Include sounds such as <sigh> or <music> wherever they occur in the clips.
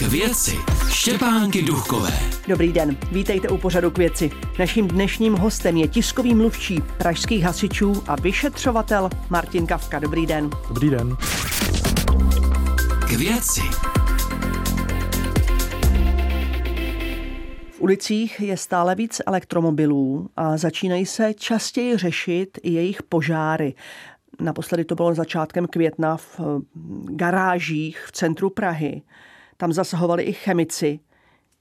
K věci Štěpánky Duchové. Dobrý den, vítejte u pořadu k věci. Naším dnešním hostem je tiskový mluvčí pražských hasičů a vyšetřovatel Martin Kavka. Dobrý den. Dobrý den. K věci. V ulicích je stále víc elektromobilů a začínají se častěji řešit i jejich požáry. Naposledy to bylo začátkem května v eh, garážích v centru Prahy. Tam zasahovali i chemici.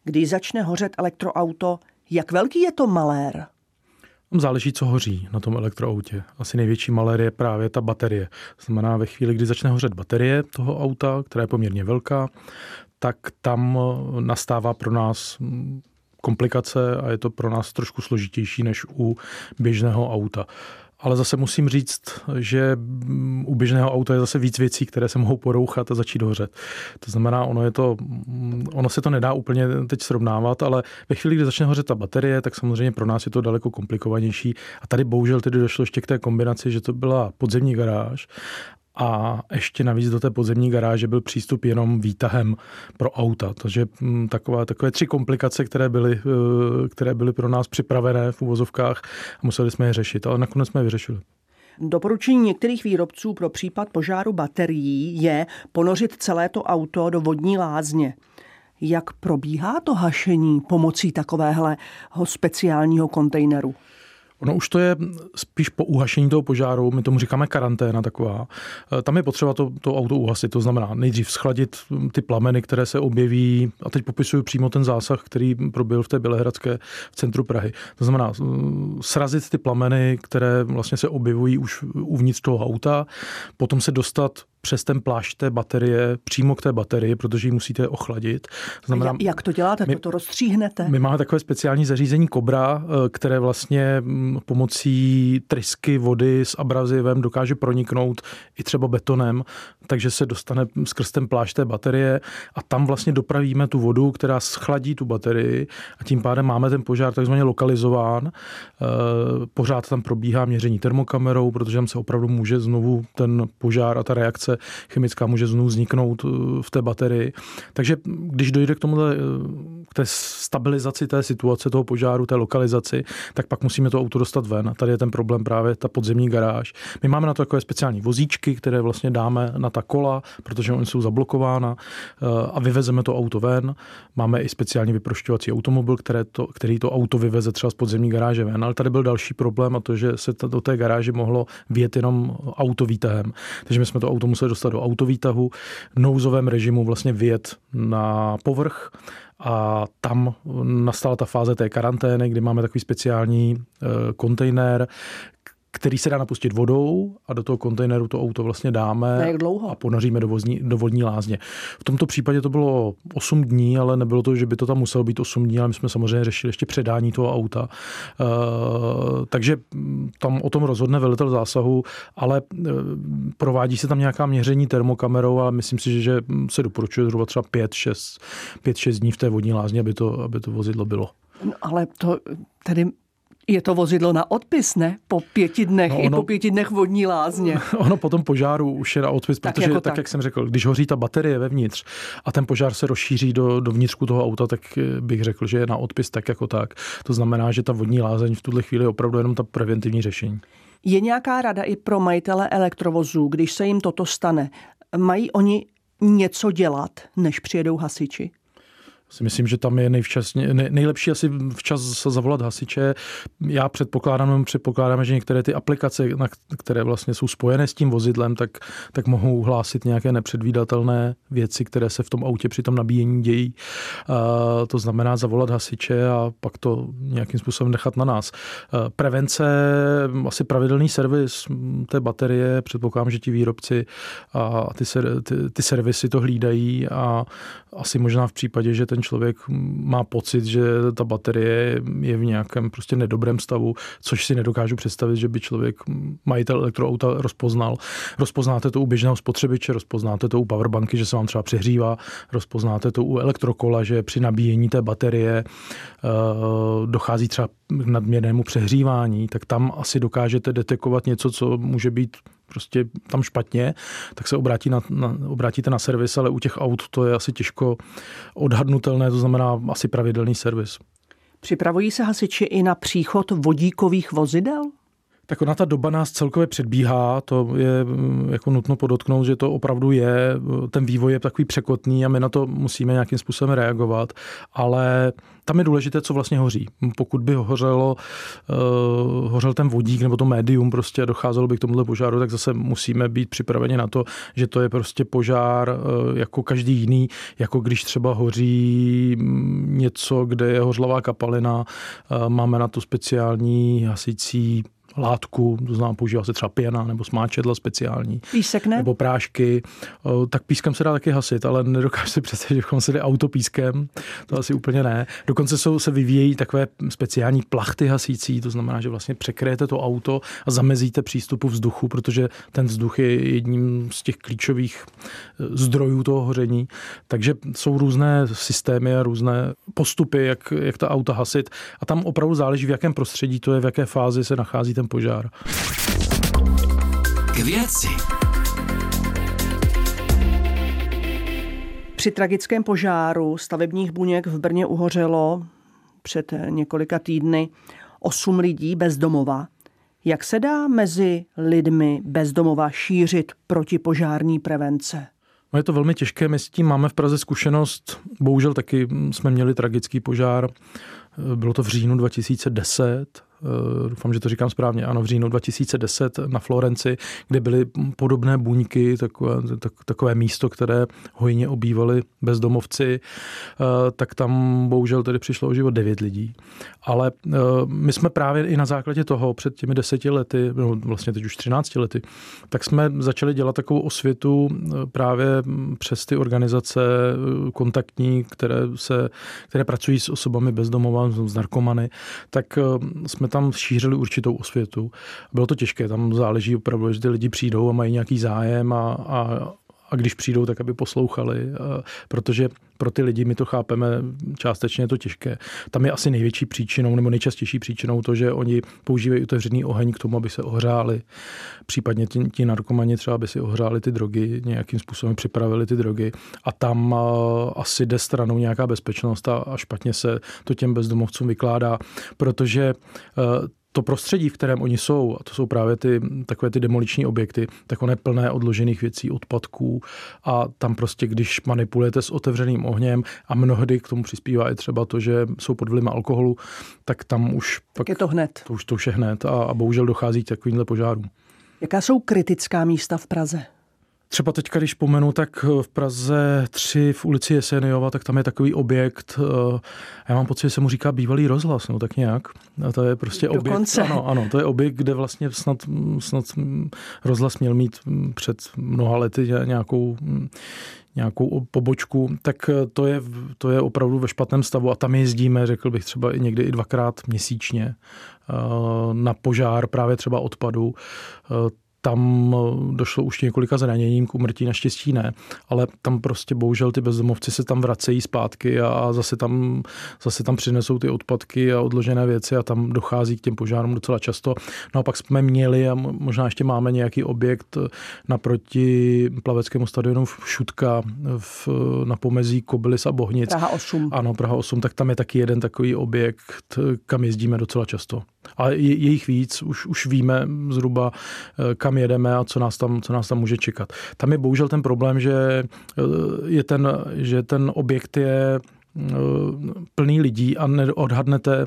Když začne hořet elektroauto, jak velký je to malér? Záleží, co hoří na tom elektroautě. Asi největší malér je právě ta baterie. Znamená, ve chvíli, kdy začne hořet baterie toho auta, která je poměrně velká, tak tam eh, nastává pro nás hm, komplikace a je to pro nás trošku složitější než u běžného auta. Ale zase musím říct, že u běžného auta je zase víc věcí, které se mohou porouchat a začít hořet. To znamená, ono, je to, ono se to nedá úplně teď srovnávat, ale ve chvíli, kdy začne hořet ta baterie, tak samozřejmě pro nás je to daleko komplikovanější. A tady bohužel tedy došlo ještě k té kombinaci, že to byla podzemní garáž a ještě navíc do té podzemní garáže byl přístup jenom výtahem pro auta. Takže mm, takové, takové tři komplikace, které byly, eh, které byly pro nás připravené v uvozovkách museli jsme je řešit, ale nakonec jsme je vyřešili. Doporučení některých výrobců pro případ požáru baterií je ponořit celé to auto do vodní lázně. Jak probíhá to hašení pomocí takového speciálního kontejneru? Ono už to je spíš po uhašení toho požáru, my tomu říkáme karanténa taková. E, tam je potřeba to, to auto uhasit, to znamená nejdřív schladit ty plameny, které se objeví, a teď popisuju přímo ten zásah, který proběhl v té Bělehradské v centru Prahy. To znamená srazit ty plameny, které vlastně se objevují už uvnitř toho auta, potom se dostat přes ten plášť té baterie přímo k té baterii, protože ji musíte ochladit. Znamená, jak to děláte? My, to rozstříhnete? My máme takové speciální zařízení Cobra, eh, které vlastně mm, pomocí trysky vody s abrazivem dokáže proniknout i třeba betonem, takže se dostane skrz ten plášť té baterie a tam vlastně dopravíme tu vodu, která schladí tu baterii a tím pádem máme ten požár takzvaně lokalizován. Eh, pořád tam probíhá měření termokamerou, protože tam se opravdu může znovu ten požár a ta reakce reakce chemická může znovu vzniknout uh, v té baterii. Takže když dojde k tomuhle, uh, k té stabilizaci té situace, toho požáru, té lokalizaci, tak pak musíme to auto dostat ven. A tady je ten problém právě ta podzemní garáž. My máme na to takové speciální vozíčky, které vlastně dáme na ta kola, protože oni jsou zablokována uh, a vyvezeme to auto ven. Máme i speciální vyprošťovací automobil, které to, který to auto vyveze třeba z podzemní garáže ven. Ale tady byl další problém a to, že se do té garáže mohlo vjet jenom auto výtahem. Takže my jsme to auto museli museli dostat do autovýtahu, v nouzovém režimu vlastně vyjet na povrch a tam nastala ta fáze té karantény, kdy máme takový speciální eh, kontejner, který se dá napustit vodou a do toho kontejneru to auto vlastně dáme jak dlouho? a ponoříme do, vozní, do vodní lázně. V tomto případě to bylo 8 dní, ale nebylo to, že by to tam muselo být 8 dní, ale my jsme samozřejmě řešili ještě předání toho auta. Uh, takže tam o tom rozhodne velitel zásahu, ale uh, provádí se tam nějaká měření termokamerou a myslím si, že se doporučuje zhruba třeba 5-6 dní v té vodní lázně, aby to, aby to vozidlo bylo. No, ale to tedy je to vozidlo na odpis, ne? Po pěti dnech, no ono, i po pěti dnech vodní lázně. <laughs> Ono po tom požáru už je na odpis, tak protože jako tak, tak, jak jsem řekl, když hoří ta baterie vevnitř a ten požár se rozšíří do, do vnitřku toho auta, tak bych řekl, že je na odpis tak jako tak. To znamená, že ta vodní lázeň v tuhle chvíli je opravdu jenom ta preventivní řešení. Je nějaká rada i pro majitele elektrovozů, když se jim toto stane? Mají oni něco dělat, než přijedou hasiči? Si myslím, že tam je nejvčas, nejlepší asi včas zavolat hasiče. Já předpokládám, předpokládám, že některé ty aplikace, na které vlastně jsou spojené s tím vozidlem, tak, tak mohou hlásit nějaké nepředvídatelné věci, které se v tom autě při tom nabíjení dějí. A to znamená zavolat hasiče a pak to nějakým způsobem nechat na nás. Prevence, asi pravidelný servis té baterie, předpokládám, že ti výrobci a ty, ty, ty servisy to hlídají a asi možná v případě, že ten ten člověk má pocit, že ta baterie je v nějakém prostě nedobrém stavu, což si nedokážu představit, že by člověk, majitel elektroauta rozpoznal. Rozpoznáte to u běžného spotřebiče, rozpoznáte to u powerbanky, že se vám třeba přehřívá, rozpoznáte to u elektrokola, že při nabíjení té baterie uh, dochází třeba k nadměrnému přehřívání, tak tam asi dokážete detekovat něco, co může být prostě tam špatně, tak se obrátí na, na, obrátíte na servis, ale u těch aut to je asi těžko odhadnutelné, to znamená asi pravidelný servis. Připravují se hasiči i na příchod vodíkových vozidel? Tak ona ta doba nás celkově předbíhá, to je mm, jako nutno podotknout, že to opravdu je, ten vývoj je takový překotný a my na to musíme nějakým způsobem reagovat, ale tam je důležité, co vlastně hoří. Pokud by hořelo, uh, hořel ten vodík nebo to médium prostě docházelo by k tomuhle požáru, tak zase musíme být připraveni na to, že to je prostě požár uh, jako každý jiný, jako když třeba hoří mm, něco, kde je hořlavá kapalina, uh, máme na to speciální hasící látku, to znamená používá se třeba pěna nebo smáčedla speciální. Písek ne? Nebo prášky. Tak pískem se dá taky hasit, ale nedokážu si představit, že bychom se dali autopískem. To asi úplně ne. Dokonce jsou, se vyvíjejí takové speciální plachty hasící, to znamená, že vlastně překryjete to auto a zamezíte přístupu vzduchu, protože ten vzduch je jedním z těch klíčových e, zdrojů toho hoření. Takže jsou různé systémy a různé postupy, jak, jak ta auta hasit. A tam opravdu záleží, v jakém prostředí to je, v jaké fázi se nachází ten požár. K věci. Při tragickém požáru stavebních buněk v Brně uhořelo před několika týdny osm lidí bez domova. Jak se dá mezi lidmi bezdomova šířit protipožární prevence? No je to velmi těžké, my s tím máme v Praze zkušenost. Bohužel taky jsme měli tragický požár. Bylo to v říjnu 2010 Eh, doufám, že to říkám správně, ano, v říjnu 2010 na Florenci, kde byly podobné buňky, takové, tak, takové místo, které hojně obývali bezdomovci, eh, tak tam bohužel tedy přišlo o život devět lidí. Ale eh, my jsme právě i na základě toho před těmi deseti lety, no vlastně teď už 13 lety, tak jsme začali dělat takovou osvětu právě přes ty organizace kontaktní, které, se, které pracují s osobami bezdomova, s narkomany, tak jsme tam šířili určitou osvětu. Bylo to těžké, tam záleží opravdu, že ty lidi přijdou a mají nějaký zájem a, a, a když přijdou, tak aby poslouchali, protože pro ty lidi my to chápeme, částečně je to těžké. Tam je asi největší příčinou nebo nejčastější příčinou to, že oni používají otevřený oheň k tomu, aby se ohřáli. Případně ti, ti narkomani třeba, aby si ohřáli ty drogy, nějakým způsobem připravili ty drogy a tam asi jde stranou nějaká bezpečnost a, a špatně se to těm bezdomovcům vykládá, protože to prostředí, v kterém oni jsou, a to jsou právě ty takové ty demoliční objekty, tak ono je plné odložených věcí, odpadků a tam prostě, když manipulujete s otevřeným ohněm a mnohdy k tomu přispívá i třeba to, že jsou pod vlivem alkoholu, tak tam už... Tak je to hned. To už, to už je hned a, a bohužel dochází k takovýmhle požárům. Jaká jsou kritická místa v Praze? Třeba teď, když pomenu, tak v Praze 3 v ulici Jeseniova, tak tam je takový objekt, eh, já mám pocit, že se mu říká bývalý rozhlas, no tak nějak. A to je prostě Dokonce. objekt, ano, ano, to je objekt, kde vlastně snad, snad rozhlas měl mít před mnoha lety nějakou, nějakou pobočku, tak to je, to je opravdu ve špatném stavu a tam jezdíme, řekl bych třeba i někdy i dvakrát měsíčně eh, na požár právě třeba odpadu eh, tam eh, došlo už několika zraněním, k umrtí naštěstí ne, ale tam prostě bohužel ty bezdomovci se tam vracejí zpátky a zase tam, zase tam přinesou ty odpadky a odložené věci a tam dochází k těm požárům docela často. No a pak jsme měli a možná ještě máme nějaký objekt naproti plaveckému stadionu v Šutka v, na pomezí Kobylis a Bohnic. Praha 8. Ano, Praha 8, tak tam je taky jeden takový objekt, kam jezdíme docela často. Je, je jich víc, už, už víme zhruba, eh, kam jedeme a co nás, tam, co nás tam může čekat. Tam je bohužel ten problém, že, eh, je ten, že ten objekt je eh, plný lidí a neodhadnete,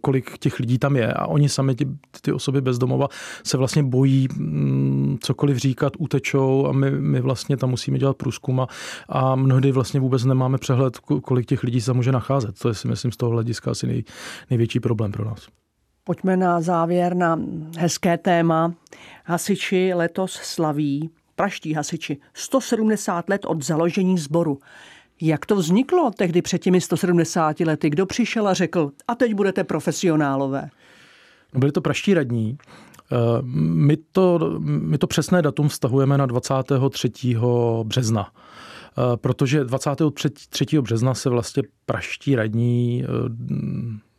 kolik těch lidí tam je. A oni sami, ty, ty osoby bezdomova, se vlastně bojí mm, cokoliv říkat, utečou a my, my vlastně tam musíme dělat průzkum a, a mnohdy vlastně vůbec nemáme přehled, kolik těch lidí se tam může nacházet. To je si myslím z toho hlediska asi nej, největší problém pro nás. Pojďme na závěr na hezké téma. Hasiči letos slaví, praští hasiči, 170 let od založení sboru. Jak to vzniklo tehdy před těmi 170 lety? Kdo přišel a řekl, a teď budete profesionálové? No byli to praští radní. Eh, my to, my to přesné datum vztahujeme na 23. března eh, protože 23. března se vlastně praští radní eh,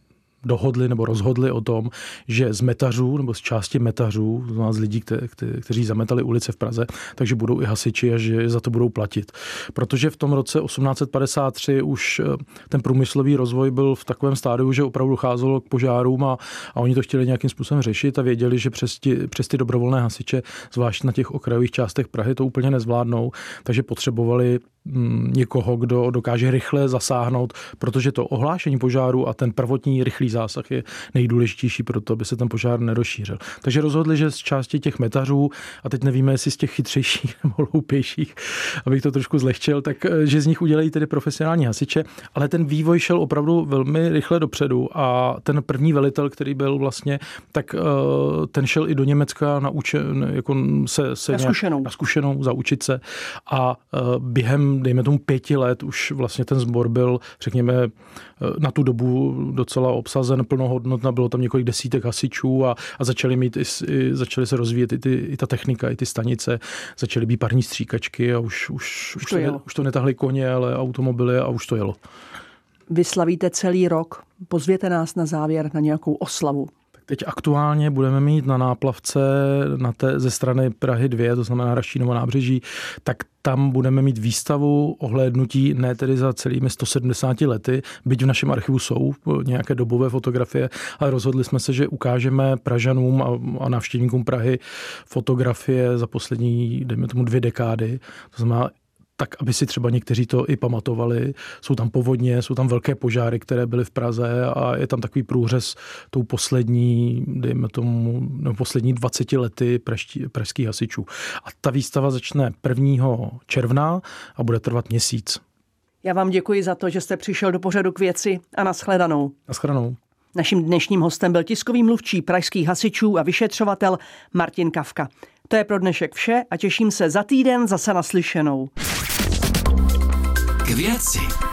dohodli nebo rozhodli o tom, že z metařů nebo z části metařů, z lidí, kte, kte, kteří zametali ulice v Praze, takže budou i hasiči a že za to budou platit. Protože v tom roce 1853 už eh, ten průmyslový rozvoj byl v takovém stádiu, že opravdu docházelo k požárům a, a oni to chtěli nějakým způsobem řešit a věděli, že přes, ty, přes ty dobrovolné hasiče, zvlášť na těch okrajových částech Prahy, to úplně nezvládnou, takže potřebovali Mm, někoho, kdo dokáže rychle zasáhnout, protože to ohlášení požáru a ten prvotní rychlý zásah je nejdůležitější pro to, aby se ten požár nerozšířil. Takže rozhodli, že z části těch metařů, a teď nevíme, jestli z těch chytřejších <laughs> nebo hloupějších, abych to trošku zlehčil, tak eh, že z nich udělají tedy profesionální hasiče, ale ten vývoj šel opravdu velmi rychle dopředu a ten první velitel, který byl vlastně, tak eh, ten šel i do Německa naučen, jako se, se na zkušenou. na zkušenou, zaučit se a eh, během dejme tomu pěti let, už vlastně ten sbor byl, řekněme, na tu dobu docela obsazen plnohodnotna, bylo tam několik desítek hasičů a, a začaly mít i, i, začaly se rozvíjet i, ty, i ta technika, i ty stanice, začaly být parní stříkačky a už, už, už, už, to, ne, už to netahly koně, ale automobily a už to jelo. Vy slavíte celý rok. Pozvěte nás na závěr na nějakou oslavu. Teď aktuálně budeme mít na náplavce na té, ze strany Prahy 2, to znamená Rašínovo nábřeží, tak tam budeme mít výstavu ohlédnutí ne tedy za celými 170 lety, byť v našem archivu jsou nějaké dobové fotografie, ale rozhodli jsme se, že ukážeme Pražanům a, a návštěvníkům Prahy fotografie za poslední, dejme tomu, dvě dekády. To znamená tak aby si třeba někteří to i pamatovali. Jsou tam povodně, jsou tam velké požáry, které byly v Praze a je tam takový průřez tou poslední, dejme tomu, no, poslední 20 lety pražský, pražských hasičů. A ta výstava začne 1. června a bude trvat měsíc. Já vám děkuji za to, že jste přišel do pořadu k věci a nashledanou. Nashledanou. Naším dnešním hostem byl tiskový mluvčí pražských hasičů a vyšetřovatel Martin Kavka. To je pro dnešek vše a těším se za týden zase naslyšenou. Věci.